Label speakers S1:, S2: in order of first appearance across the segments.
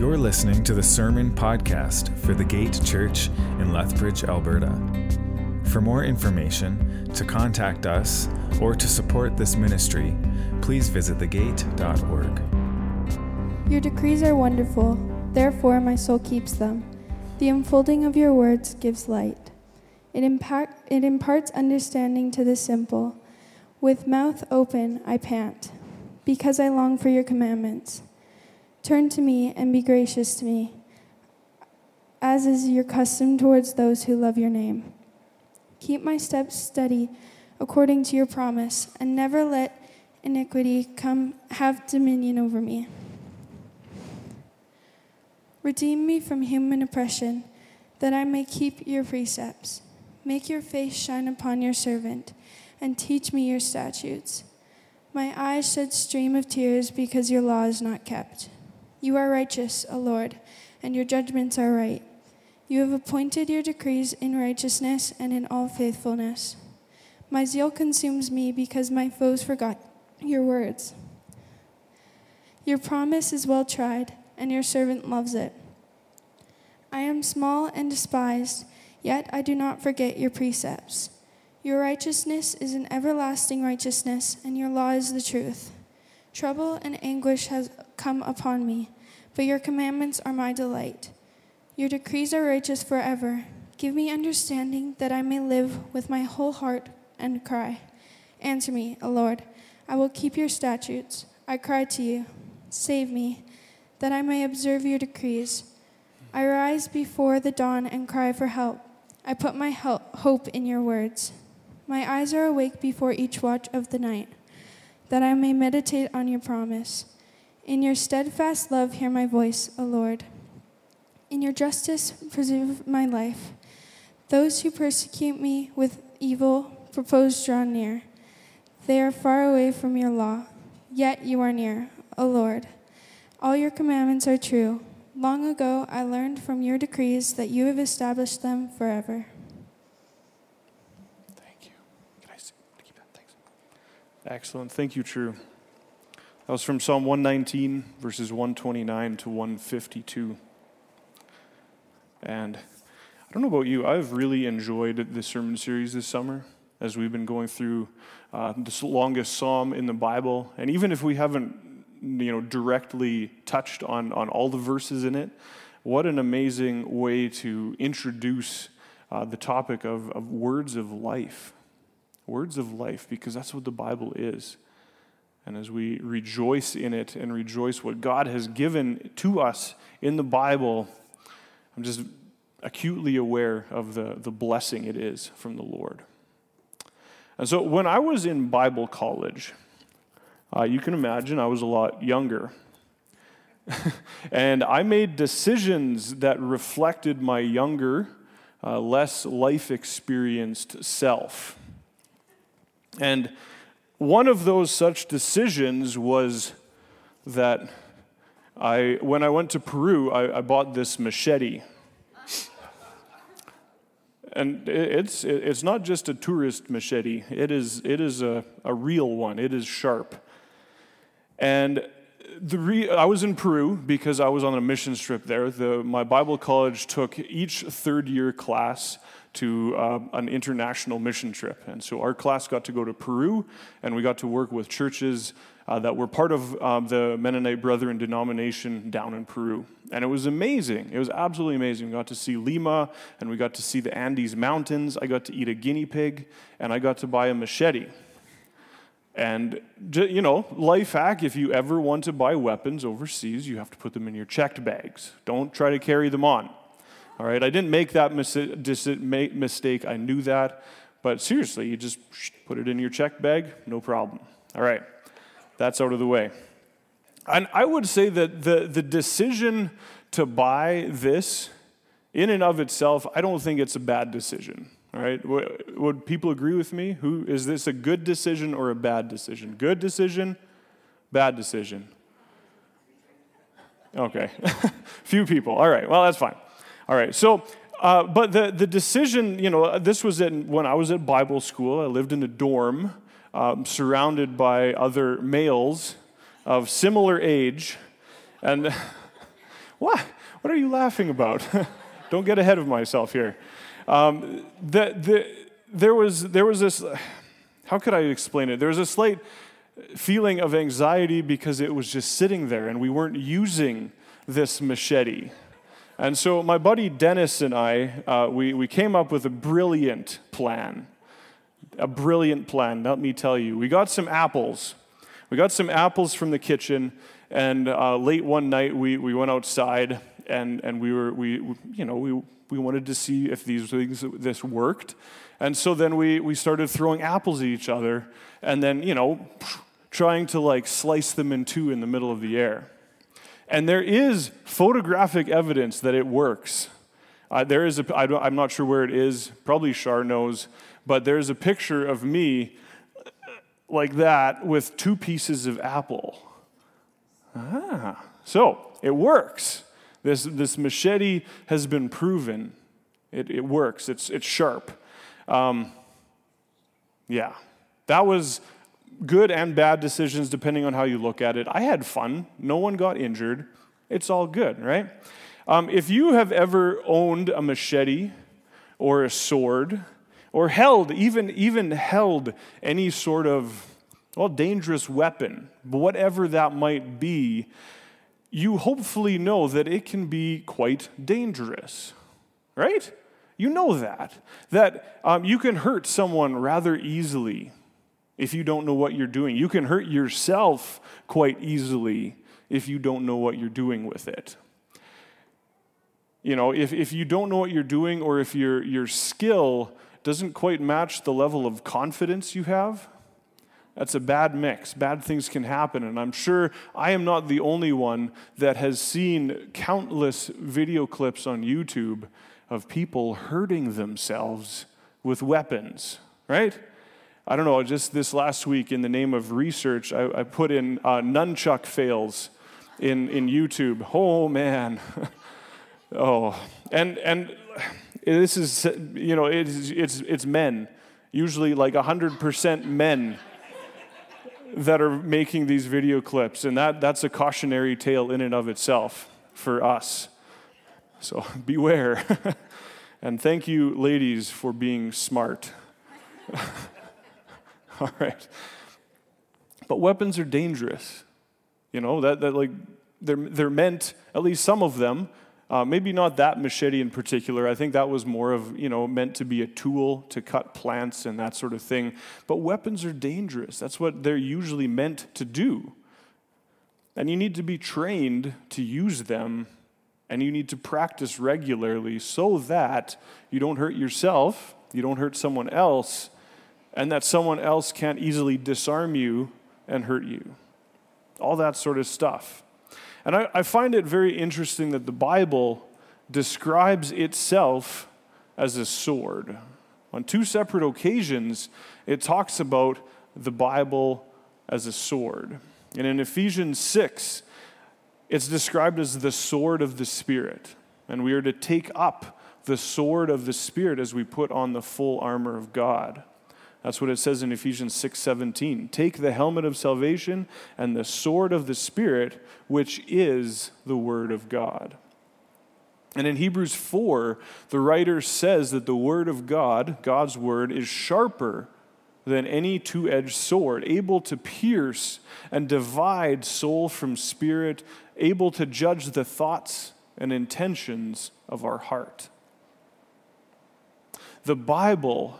S1: You're listening to the Sermon Podcast for the Gate Church in Lethbridge, Alberta. For more information, to contact us, or to support this ministry, please visit thegate.org.
S2: Your decrees are wonderful, therefore my soul keeps them. The unfolding of your words gives light. It, impact, it imparts understanding to the simple. With mouth open, I pant, because I long for your commandments. Turn to me and be gracious to me, as is your custom towards those who love your name. Keep my steps steady according to your promise, and never let iniquity come have dominion over me. Redeem me from human oppression, that I may keep your precepts. Make your face shine upon your servant, and teach me your statutes. My eyes shed stream of tears because your law is not kept. You are righteous, O Lord, and your judgments are right. You have appointed your decrees in righteousness and in all faithfulness. My zeal consumes me because my foes forgot your words. Your promise is well tried, and your servant loves it. I am small and despised, yet I do not forget your precepts. Your righteousness is an everlasting righteousness, and your law is the truth. Trouble and anguish has come upon me, but your commandments are my delight. Your decrees are righteous forever. Give me understanding that I may live with my whole heart and cry. Answer me, O Lord. I will keep your statutes. I cry to you. Save me, that I may observe your decrees. I rise before the dawn and cry for help. I put my help, hope in your words. My eyes are awake before each watch of the night, that I may meditate on your promise. In your steadfast love, hear my voice, O Lord. In your justice, preserve my life. Those who persecute me with evil propose draw near. They are far away from your law, yet you are near, O Lord. All your commandments are true. Long ago I learned from your decrees that you have established them forever.
S3: Thank you. Can I see? Keep that? Thanks. Excellent. Thank you, True. That was from Psalm 119, verses 129 to 152. And I don't know about you, I've really enjoyed this sermon series this summer as we've been going through uh, this longest psalm in the Bible. And even if we haven't, you know, directly touched on, on all the verses in it, what an amazing way to introduce uh, the topic of, of words of life. Words of life, because that's what the Bible is. And as we rejoice in it and rejoice what God has given to us in the Bible, I'm just acutely aware of the, the blessing it is from the Lord. And so when I was in Bible college, uh, you can imagine I was a lot younger. and I made decisions that reflected my younger, uh, less life experienced self. And one of those such decisions was that I, when I went to Peru, I, I bought this machete and it's, it's not just a tourist machete, it is, it is a, a real one, it is sharp. And the re- I was in Peru because I was on a mission trip there. The, my Bible college took each third year class to uh, an international mission trip. And so our class got to go to Peru, and we got to work with churches uh, that were part of um, the Mennonite Brethren denomination down in Peru. And it was amazing. It was absolutely amazing. We got to see Lima, and we got to see the Andes Mountains. I got to eat a guinea pig, and I got to buy a machete. And, you know, life hack if you ever want to buy weapons overseas, you have to put them in your checked bags. Don't try to carry them on. All right, I didn't make that mis- mistake. I knew that. But seriously, you just put it in your check bag, no problem. All right that's out of the way. And I would say that the, the decision to buy this, in and of itself, I don't think it's a bad decision. All right, would people agree with me? Who is this a good decision or a bad decision? Good decision, bad decision. Okay, few people. All right, well that's fine. All right, so uh, but the the decision, you know, this was in when I was at Bible school. I lived in a dorm, um, surrounded by other males of similar age. And What? What are you laughing about? Don't get ahead of myself here. Um, the, the, there, was, there was this, how could I explain it? There was a slight feeling of anxiety because it was just sitting there and we weren't using this machete. And so my buddy Dennis and I, uh, we, we came up with a brilliant plan. A brilliant plan, let me tell you. We got some apples. We got some apples from the kitchen, and uh, late one night we, we went outside and, and we were, we, you know, we, we wanted to see if these things, this worked. And so then we, we started throwing apples at each other and then, you know, trying to like slice them in two in the middle of the air. And there is photographic evidence that it works. Uh, there is a, I I'm not sure where it is, probably Shar knows, but there's a picture of me like that with two pieces of apple. Ah, so it works. This, this machete has been proven. It, it works, it's, it's sharp. Um, yeah, that was good and bad decisions depending on how you look at it. I had fun. No one got injured. It's all good, right? Um, if you have ever owned a machete or a sword, or held, even, even held any sort of, well, dangerous weapon, whatever that might be, you hopefully know that it can be quite dangerous, right? You know that. That um, you can hurt someone rather easily if you don't know what you're doing. You can hurt yourself quite easily if you don't know what you're doing with it. You know, if, if you don't know what you're doing or if your, your skill doesn't quite match the level of confidence you have, that's a bad mix. Bad things can happen. And I'm sure I am not the only one that has seen countless video clips on YouTube of people hurting themselves with weapons, right? I don't know, just this last week in the name of research, I, I put in uh, nunchuck fails in, in YouTube. Oh, man. oh, and, and this is, you know, it's, it's, it's men, usually like 100% men that are making these video clips. And that, that's a cautionary tale in and of itself for us. So beware. and thank you, ladies, for being smart. All right. But weapons are dangerous. You know, that, that like they're, they're meant, at least some of them, uh, maybe not that machete in particular. I think that was more of, you know, meant to be a tool to cut plants and that sort of thing. But weapons are dangerous. That's what they're usually meant to do. And you need to be trained to use them and you need to practice regularly so that you don't hurt yourself, you don't hurt someone else, and that someone else can't easily disarm you and hurt you. All that sort of stuff. And I, I find it very interesting that the Bible describes itself as a sword. On two separate occasions, it talks about the Bible as a sword. And in Ephesians 6, it's described as the sword of the Spirit. And we are to take up the sword of the Spirit as we put on the full armor of God. That's what it says in Ephesians 6:17. Take the helmet of salvation and the sword of the spirit, which is the word of God. And in Hebrews 4, the writer says that the word of God, God's word, is sharper than any two-edged sword, able to pierce and divide soul from spirit, able to judge the thoughts and intentions of our heart. The Bible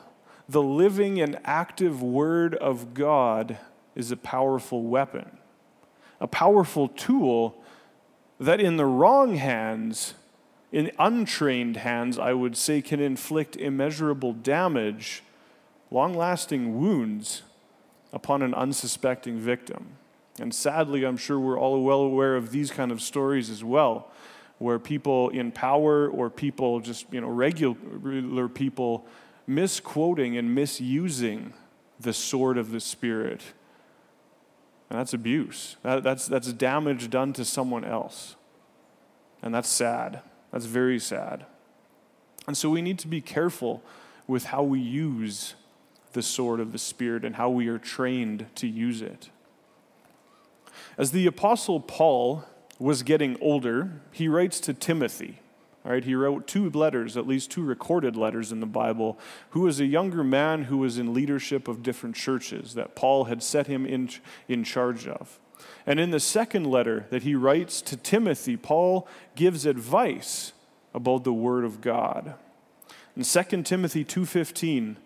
S3: the living and active Word of God is a powerful weapon, a powerful tool that, in the wrong hands, in untrained hands, I would say, can inflict immeasurable damage, long lasting wounds upon an unsuspecting victim. And sadly, I'm sure we're all well aware of these kind of stories as well, where people in power or people, just you know, regular people, misquoting and misusing the sword of the Spirit. And that's abuse. That, that's, that's damage done to someone else. And that's sad. That's very sad. And so we need to be careful with how we use the sword of the Spirit and how we are trained to use it. As the Apostle Paul was getting older, he writes to Timothy. He wrote two letters, at least two recorded letters in the Bible, who was a younger man who was in leadership of different churches that Paul had set him in, in charge of. And in the second letter that he writes to Timothy, Paul gives advice about the word of God. In 2 Timothy 2:15,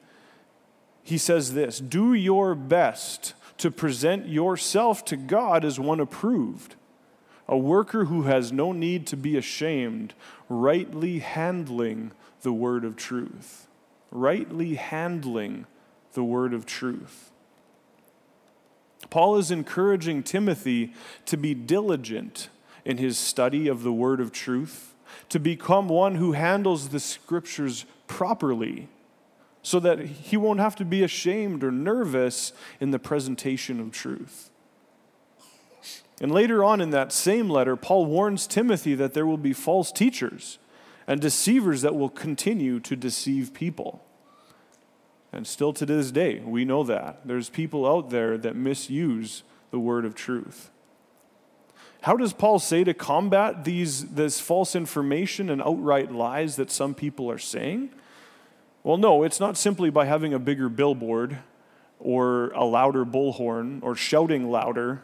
S3: he says this, "Do your best to present yourself to God as one approved, a worker who has no need to be ashamed, rightly handling the word of truth." Rightly handling the word of truth. Paul is encouraging Timothy to be diligent in his study of the word of truth, to become one who handles the scriptures properly, so that he won't have to be ashamed or nervous in the presentation of truth. And later on in that same letter, Paul warns Timothy that there will be false teachers and deceivers that will continue to deceive people. And still to this day, we know that. There's people out there that misuse the word of truth. How does Paul say to combat these, this false information and outright lies that some people are saying? Well, no, it's not simply by having a bigger billboard or a louder bullhorn or shouting louder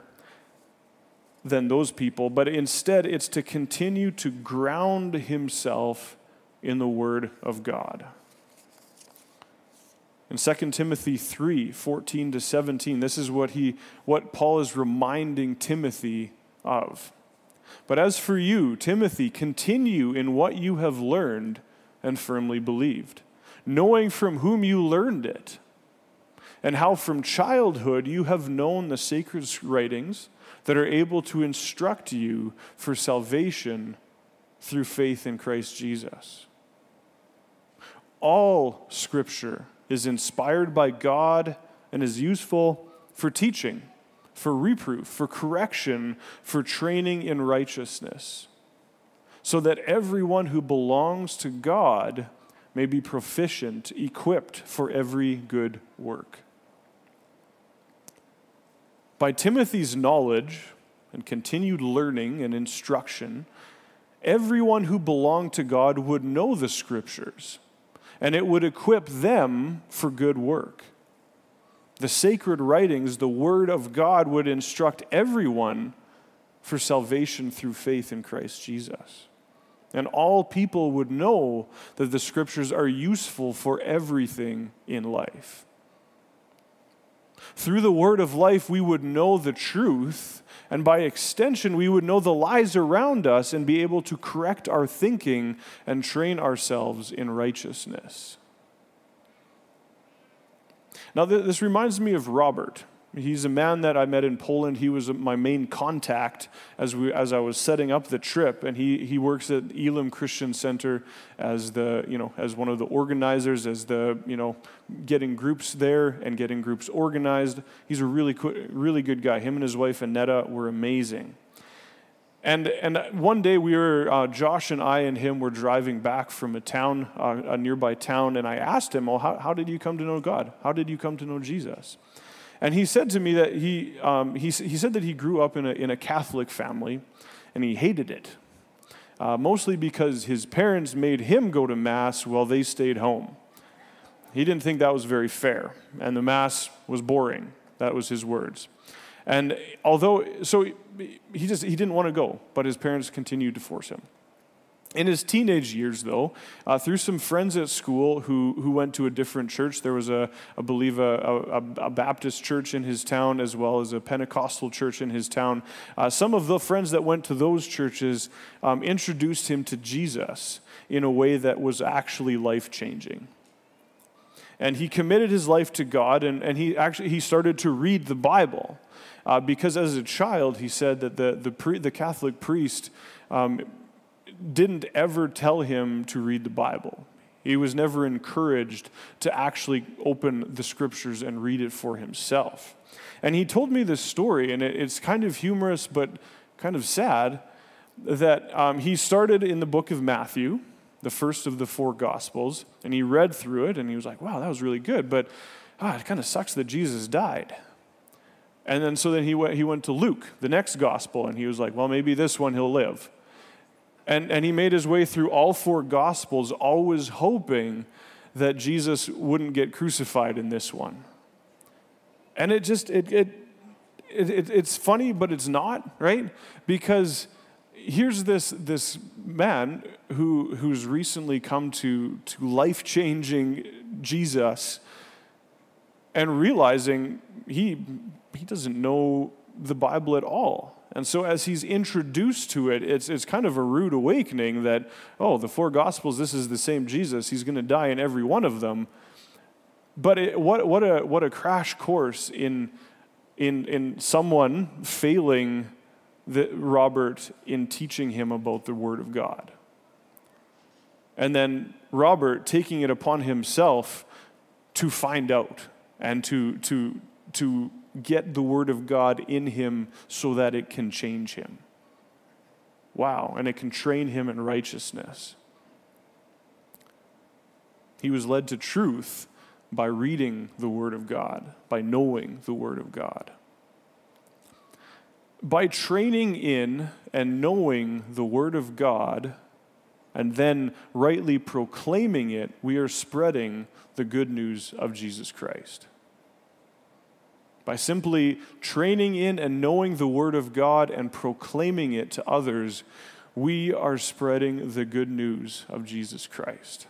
S3: than those people, but instead it's to continue to ground himself in the Word of God. In 2 Timothy 3 14 to 17, this is what, he, what Paul is reminding Timothy of. But as for you, Timothy, continue in what you have learned and firmly believed, knowing from whom you learned it, and how from childhood you have known the sacred writings that are able to instruct you for salvation through faith in Christ Jesus. All scripture is inspired by God and is useful for teaching, for reproof, for correction, for training in righteousness, so that everyone who belongs to God may be proficient, equipped for every good work. By Timothy's knowledge and continued learning and instruction, everyone who belonged to God would know the scriptures and it would equip them for good work. The sacred writings, the Word of God, would instruct everyone for salvation through faith in Christ Jesus. And all people would know that the Scriptures are useful for everything in life. Through the word of life, we would know the truth, and by extension, we would know the lies around us and be able to correct our thinking and train ourselves in righteousness. Now, this reminds me of Robert. He's a man that I met in Poland. He was my main contact as, we, as I was setting up the trip, and he, he works at Elim Christian Center as the you know as one of the organizers, as the you know getting groups there and getting groups organized. He's a really really good guy. Him and his wife Annetta were amazing. And, and one day we were, uh, Josh and I and him were driving back from a town, uh, a nearby town, and I asked him, Well, how, how did you come to know God? How did you come to know Jesus? And he said to me that he, um, he, he said that he grew up in a, in a Catholic family and he hated it. Uh, mostly because his parents made him go to Mass while they stayed home. He didn't think that was very fair, and the Mass was boring. That was his words. And although, so he just, he didn't want to go, but his parents continued to force him. In his teenage years, though, uh, through some friends at school who, who went to a different church, there was, a, I believe, a, a, a Baptist church in his town as well as a Pentecostal church in his town. Uh, some of the friends that went to those churches um, introduced him to Jesus in a way that was actually life changing. And he committed his life to God, and, and he actually he started to read the Bible. Uh, because as a child, he said that the, the, pre, the Catholic priest um, didn't ever tell him to read the Bible. He was never encouraged to actually open the scriptures and read it for himself. And he told me this story, and it's kind of humorous but kind of sad that um, he started in the book of Matthew, the first of the four gospels, and he read through it and he was like, wow, that was really good, but ah, it kind of sucks that Jesus died. And then so then he went, he went to Luke, the next gospel, and he was like, well, maybe this one he'll live. And, and he made his way through all four gospels, always hoping that Jesus wouldn't get crucified in this one. And it just, it, it, it, it's funny, but it's not, right? Because here's this, this man who, who's recently come to, to life changing Jesus and realizing he, he doesn't know the Bible at all. And so, as he's introduced to it, it's, it's kind of a rude awakening that, oh, the four Gospels, this is the same Jesus. He's going to die in every one of them. But it, what, what, a, what a crash course in, in, in someone failing the, Robert in teaching him about the Word of God. And then Robert taking it upon himself to find out and to, to, to get the Word of God in him so that it can change him. Wow, and it can train him in righteousness. He was led to truth by reading the Word of God, by knowing the Word of God. By training in and knowing the Word of God, and then rightly proclaiming it, we are spreading the good news of Jesus Christ. By simply training in and knowing the Word of God and proclaiming it to others, we are spreading the good news of Jesus Christ.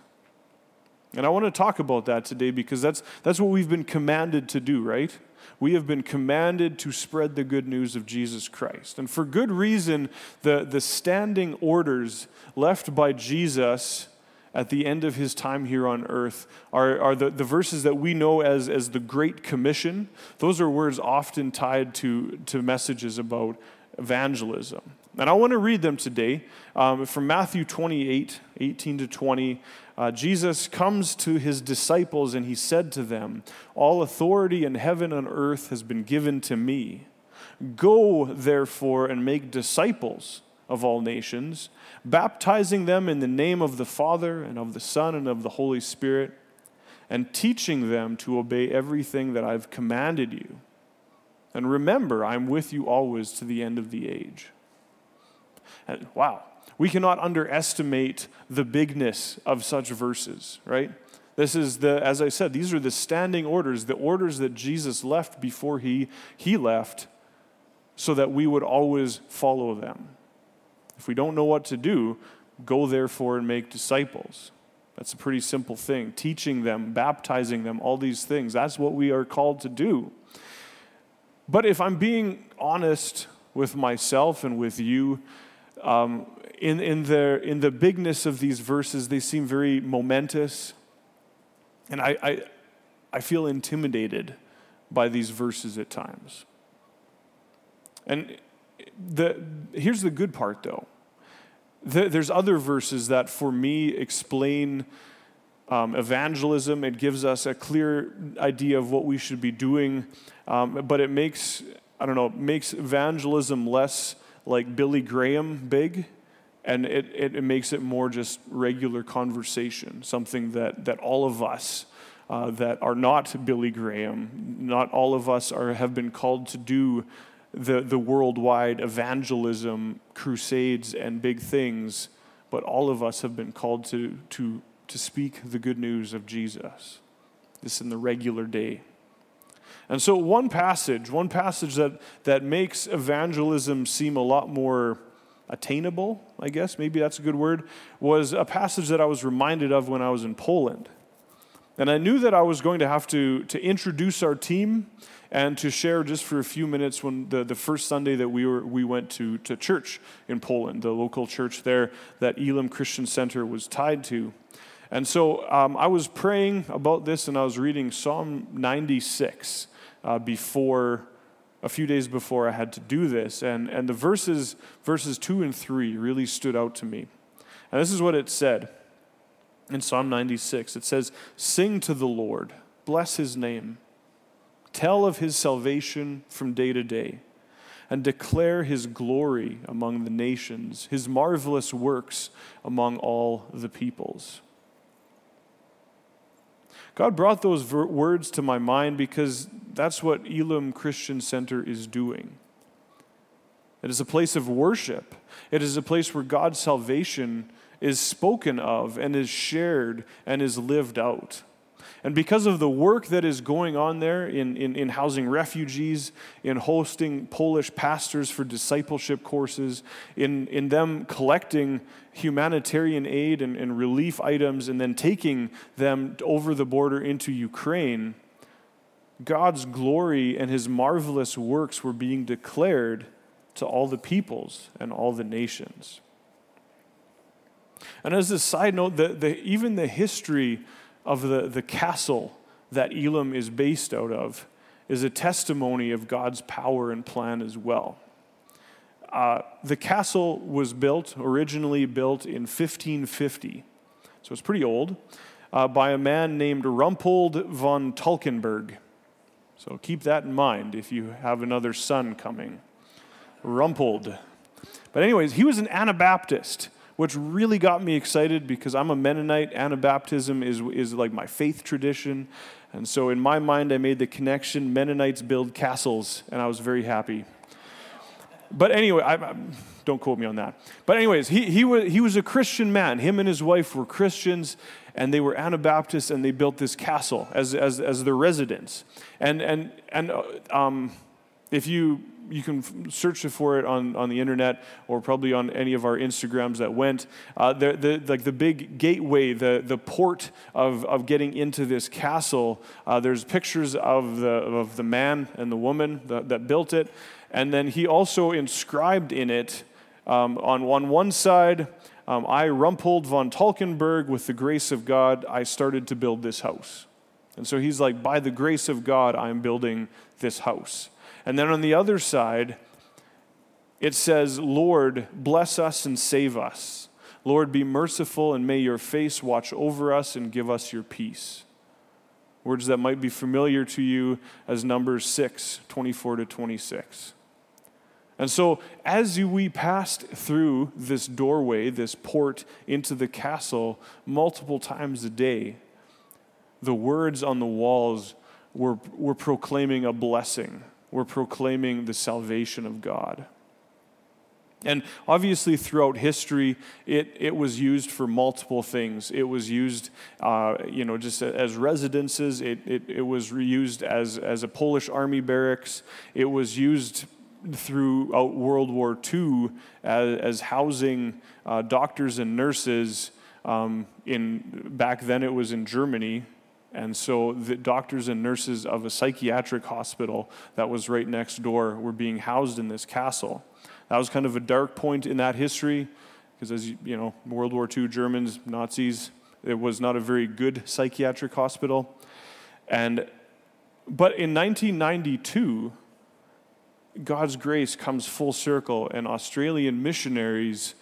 S3: And I want to talk about that today because that's, that's what we've been commanded to do, right? We have been commanded to spread the good news of Jesus Christ. And for good reason, the, the standing orders left by Jesus at the end of his time here on earth are, are the, the verses that we know as, as the Great Commission. Those are words often tied to, to messages about evangelism. And I want to read them today um, from Matthew 28 18 to 20. Uh, Jesus comes to his disciples and he said to them, All authority in heaven and earth has been given to me. Go, therefore, and make disciples of all nations, baptizing them in the name of the Father and of the Son and of the Holy Spirit, and teaching them to obey everything that I've commanded you. And remember, I'm with you always to the end of the age. And wow, we cannot underestimate the bigness of such verses, right? This is the, as I said, these are the standing orders, the orders that Jesus left before he, he left, so that we would always follow them. If we don't know what to do, go therefore and make disciples. That's a pretty simple thing. Teaching them, baptizing them, all these things. That's what we are called to do. But if I'm being honest with myself and with you, um, in, in, the, in the bigness of these verses, they seem very momentous. And I, I, I feel intimidated by these verses at times. And the, here's the good part, though. The, there's other verses that, for me, explain um, evangelism. It gives us a clear idea of what we should be doing, um, but it makes, I don't know, makes evangelism less like Billy Graham big, and it, it, it makes it more just regular conversation, something that, that all of us uh, that are not Billy Graham, not all of us are, have been called to do the, the worldwide evangelism, crusades, and big things, but all of us have been called to, to, to speak the good news of Jesus. This in the regular day. And so, one passage, one passage that, that makes evangelism seem a lot more attainable, I guess, maybe that's a good word, was a passage that I was reminded of when I was in Poland. And I knew that I was going to have to, to introduce our team and to share just for a few minutes when the, the first Sunday that we, were, we went to, to church in Poland, the local church there that Elim Christian Center was tied to. And so um, I was praying about this and I was reading Psalm 96 uh, before, a few days before I had to do this. And, and the verses, verses 2 and 3 really stood out to me. And this is what it said in Psalm 96 it says, Sing to the Lord, bless his name. Tell of his salvation from day to day, and declare his glory among the nations, his marvelous works among all the peoples. God brought those ver- words to my mind because that's what Elim Christian Center is doing. It is a place of worship. It is a place where God's salvation is spoken of and is shared and is lived out. And because of the work that is going on there in, in, in, housing refugees, in hosting Polish pastors for discipleship courses, in, in them collecting humanitarian aid and, and relief items and then taking them over the border into Ukraine, God's glory and his marvelous works were being declared to all the peoples and all the nations. And as a side note, the, the, even the history of the, the castle that Elim is based out of is a testimony of God's power and plan as well. Uh, the castle was built, originally built in 1550, so it's pretty old, uh, by a man named Rumpold von Talkenberg. So keep that in mind if you have another son coming. Rumpold. But, anyways, he was an Anabaptist which really got me excited because I'm a Mennonite. Anabaptism is, is like my faith tradition. And so in my mind, I made the connection Mennonites build castles, and I was very happy. But anyway, I, I, don't quote me on that. But, anyways, he, he, was, he was a Christian man. Him and his wife were Christians, and they were Anabaptists, and they built this castle as, as, as their residence. And, and, and uh, um, if you you can search for it on, on the internet or probably on any of our Instagrams that went. Uh, the, the, like the big gateway, the, the port of, of getting into this castle, uh, there's pictures of the, of the man and the woman that, that built it. And then he also inscribed in it um, on, on one side, um, I, Rumpold von Talkenberg, with the grace of God, I started to build this house. And so he's like, by the grace of God, I'm building this house. And then on the other side, it says, Lord, bless us and save us. Lord, be merciful and may your face watch over us and give us your peace. Words that might be familiar to you as Numbers 6, 24 to 26. And so, as we passed through this doorway, this port into the castle, multiple times a day, the words on the walls were, were proclaiming a blessing we're proclaiming the salvation of God. And obviously, throughout history, it, it was used for multiple things. It was used, uh, you know, just as residences. It, it, it was reused as, as a Polish army barracks. It was used throughout World War II as, as housing uh, doctors and nurses. Um, in back then, it was in Germany, and so the doctors and nurses of a psychiatric hospital that was right next door were being housed in this castle. That was kind of a dark point in that history because as you know, World War II Germans, Nazis, it was not a very good psychiatric hospital. And but in 1992, God's grace comes full circle, and Australian missionaries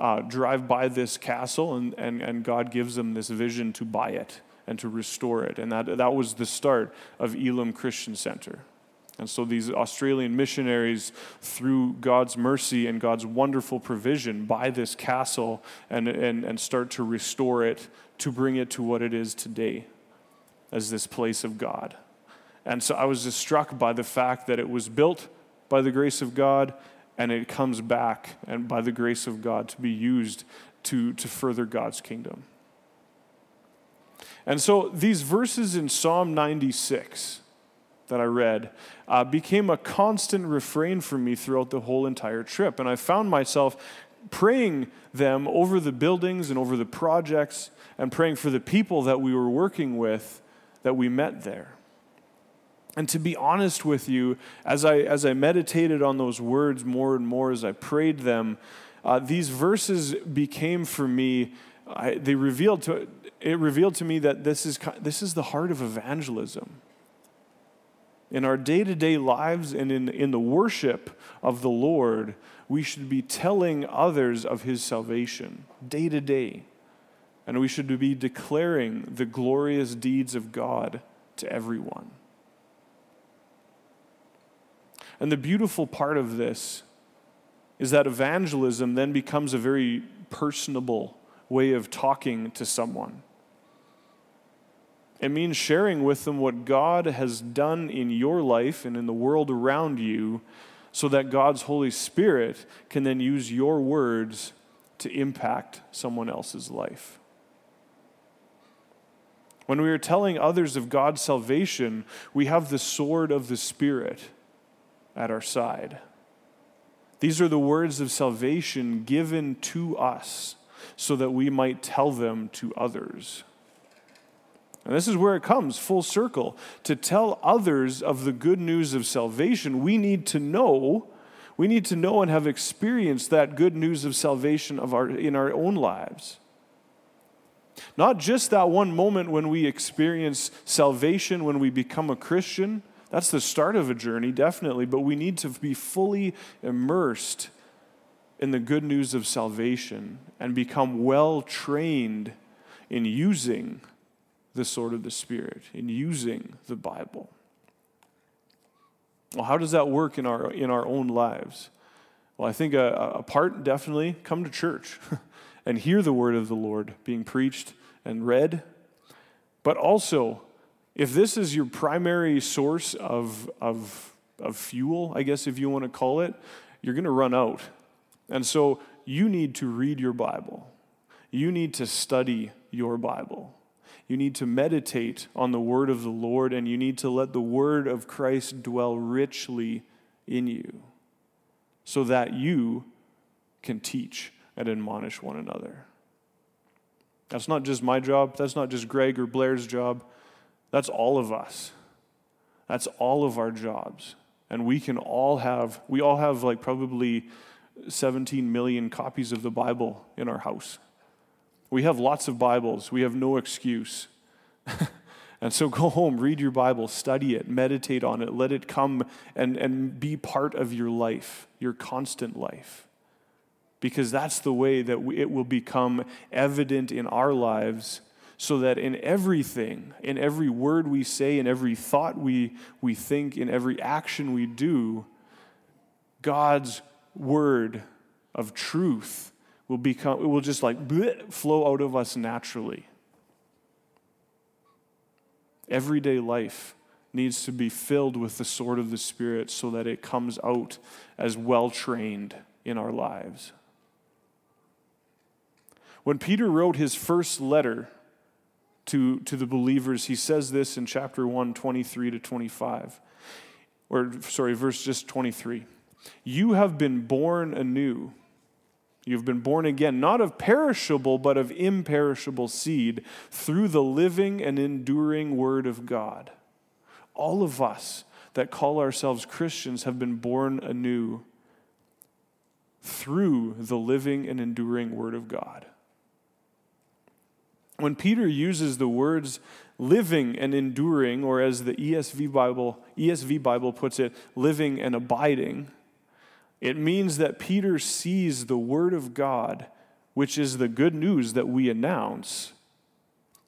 S3: uh, drive by this castle, and, and, and God gives them this vision to buy it and to restore it. And that, that was the start of Elim Christian Center. And so these Australian missionaries, through God's mercy and God's wonderful provision, buy this castle and, and, and start to restore it to bring it to what it is today as this place of God. And so I was just struck by the fact that it was built by the grace of God and it comes back and by the grace of God to be used to, to further God's kingdom. And so these verses in Psalm 96 that I read uh, became a constant refrain for me throughout the whole entire trip. And I found myself praying them over the buildings and over the projects and praying for the people that we were working with that we met there. And to be honest with you, as I, as I meditated on those words more and more as I prayed them, uh, these verses became for me, I, they revealed to, it revealed to me that this is, this is the heart of evangelism. In our day to day lives and in, in the worship of the Lord, we should be telling others of his salvation day to day. And we should be declaring the glorious deeds of God to everyone. And the beautiful part of this is that evangelism then becomes a very personable way of talking to someone. It means sharing with them what God has done in your life and in the world around you so that God's Holy Spirit can then use your words to impact someone else's life. When we are telling others of God's salvation, we have the sword of the Spirit at our side. These are the words of salvation given to us so that we might tell them to others. And this is where it comes full circle. To tell others of the good news of salvation, we need to know, we need to know and have experienced that good news of salvation of our, in our own lives. Not just that one moment when we experience salvation, when we become a Christian. That's the start of a journey, definitely, but we need to be fully immersed in the good news of salvation and become well trained in using the sword of the Spirit, in using the Bible. Well, how does that work in our, in our own lives? Well, I think a, a part definitely come to church. and hear the word of the Lord being preached and read. But also, if this is your primary source of, of, of fuel, I guess if you want to call it, you're going to run out. And so you need to read your Bible. You need to study your Bible. You need to meditate on the word of the Lord, and you need to let the word of Christ dwell richly in you so that you can teach and admonish one another. That's not just my job. That's not just Greg or Blair's job. That's all of us. That's all of our jobs. And we can all have, we all have like probably 17 million copies of the Bible in our house. We have lots of Bibles. We have no excuse. and so go home, read your Bible, study it, meditate on it, let it come and, and be part of your life, your constant life because that's the way that it will become evident in our lives so that in everything, in every word we say, in every thought we, we think, in every action we do, God's word of truth will become, it will just like bleh, flow out of us naturally. Everyday life needs to be filled with the sword of the Spirit so that it comes out as well trained in our lives. When Peter wrote his first letter to, to the believers, he says this in chapter 1, 23 to 25. Or, sorry, verse just 23. You have been born anew. You've been born again, not of perishable, but of imperishable seed, through the living and enduring Word of God. All of us that call ourselves Christians have been born anew through the living and enduring Word of God. When Peter uses the words living and enduring, or as the ESV Bible, ESV Bible puts it, living and abiding, it means that Peter sees the Word of God, which is the good news that we announce,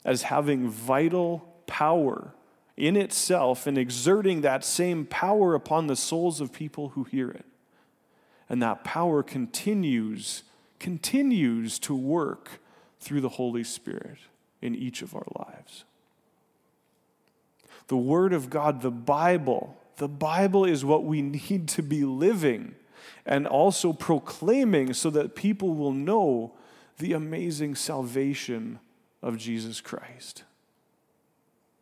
S3: as having vital power in itself and exerting that same power upon the souls of people who hear it. And that power continues, continues to work through the Holy Spirit in each of our lives. The Word of God, the Bible, the Bible is what we need to be living and also proclaiming so that people will know the amazing salvation of Jesus Christ.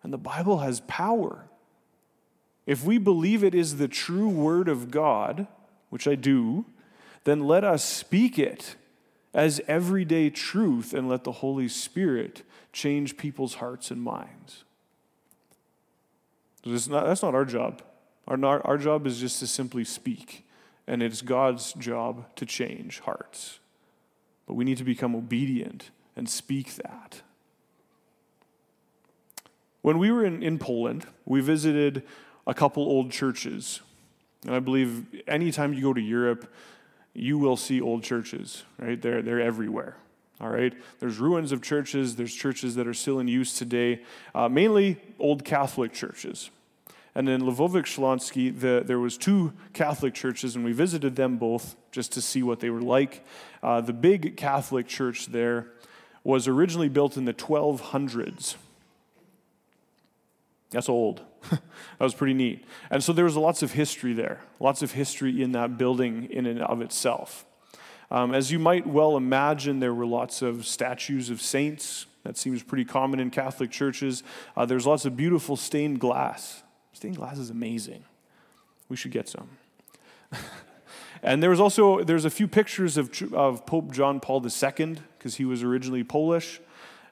S3: And the Bible has power. If we believe it is the true Word of God, which I do, then let us speak it as everyday truth and let the Holy Spirit change people's hearts and minds. Not, that's not our job. Our, our job is just to simply speak, and it's God's job to change hearts. But we need to become obedient and speak that. When we were in, in Poland, we visited a couple old churches. And I believe anytime you go to Europe, you will see old churches, right? They're, they're everywhere. All right, there's ruins of churches. There's churches that are still in use today, uh, mainly old Catholic churches. And in Lwówek Śląski, the, there was two Catholic churches, and we visited them both just to see what they were like. Uh, the big Catholic church there was originally built in the 1200s. That's old. that was pretty neat. And so there was lots of history there, lots of history in that building in and of itself. Um, as you might well imagine, there were lots of statues of saints. That seems pretty common in Catholic churches. Uh, there's lots of beautiful stained glass. Stained glass is amazing. We should get some. and there was also there's a few pictures of, of Pope John Paul II because he was originally Polish.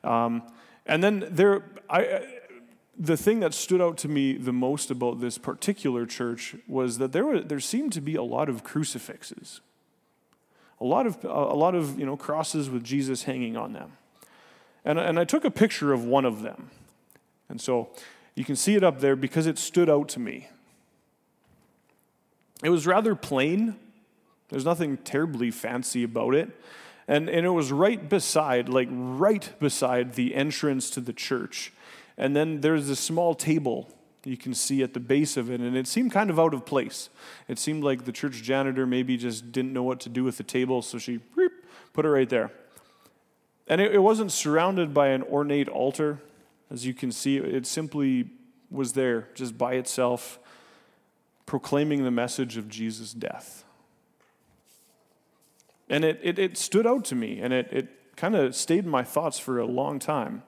S3: Um, and then there, I, the thing that stood out to me the most about this particular church was that there, were, there seemed to be a lot of crucifixes, a lot of, a lot of you know, crosses with Jesus hanging on them. And, and I took a picture of one of them. And so you can see it up there because it stood out to me. It was rather plain, there's nothing terribly fancy about it. And, and it was right beside, like right beside the entrance to the church. And then there's a small table you can see at the base of it, and it seemed kind of out of place. It seemed like the church janitor maybe just didn't know what to do with the table, so she put it right there. And it, it wasn't surrounded by an ornate altar. As you can see, it simply was there just by itself, proclaiming the message of Jesus' death. And it, it, it stood out to me, and it, it kind of stayed in my thoughts for a long time.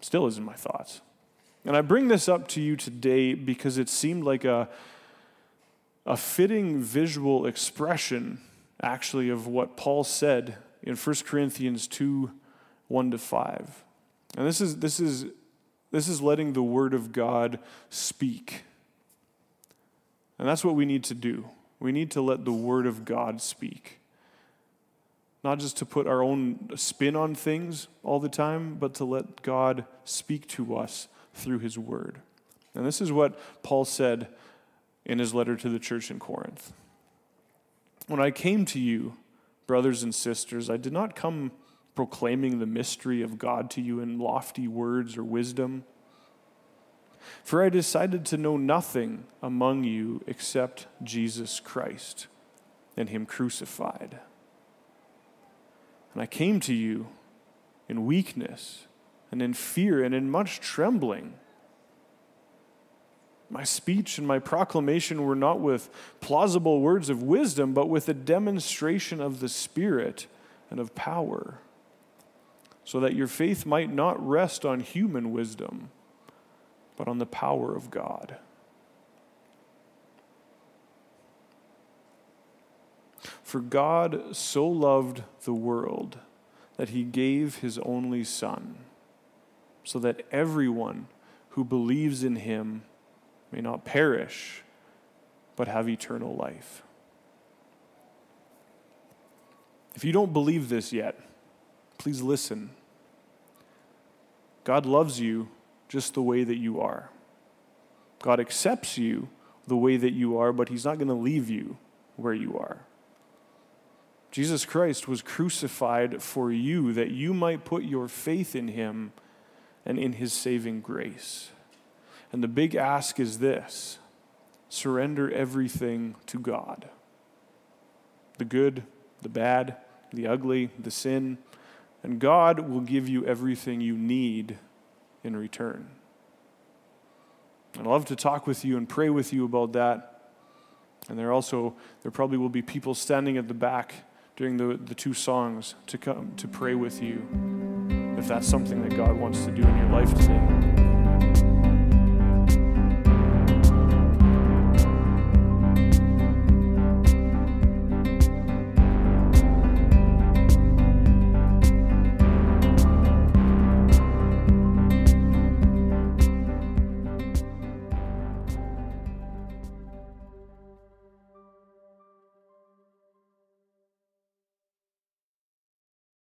S3: Still is in my thoughts. And I bring this up to you today because it seemed like a, a fitting visual expression, actually, of what Paul said in 1 Corinthians 2 1 to 5. And this is, this is, this is letting the Word of God speak. And that's what we need to do. We need to let the Word of God speak not just to put our own spin on things all the time, but to let God speak to us through His Word. And this is what Paul said in his letter to the church in Corinth. When I came to you, brothers and sisters, I did not come proclaiming the mystery of God to you in lofty words or wisdom. For I decided to know nothing among you except Jesus Christ and Him crucified. And I came to you in weakness and in fear and in much trembling. My speech and my proclamation were not with plausible words of wisdom, but with a demonstration of the Spirit and of power, so that your faith might not rest on human wisdom, but on the power of God. For God so loved the world that he gave his only Son, so that everyone who believes in him may not perish, but have eternal life. If you don't believe this yet, please listen. God loves you just the way that you are. God accepts you the way that you are, but He's not going to leave you where you are. Jesus Christ was crucified for you that you might put your faith in him and in his saving grace. And the big ask is this surrender everything to God the good, the bad, the ugly, the sin, and God will give you everything you need in return. I'd love to talk with you and pray with you about that. And there also, there probably will be people standing at the back during the, the two songs to come to pray with you if that's something that God wants to do in your life today.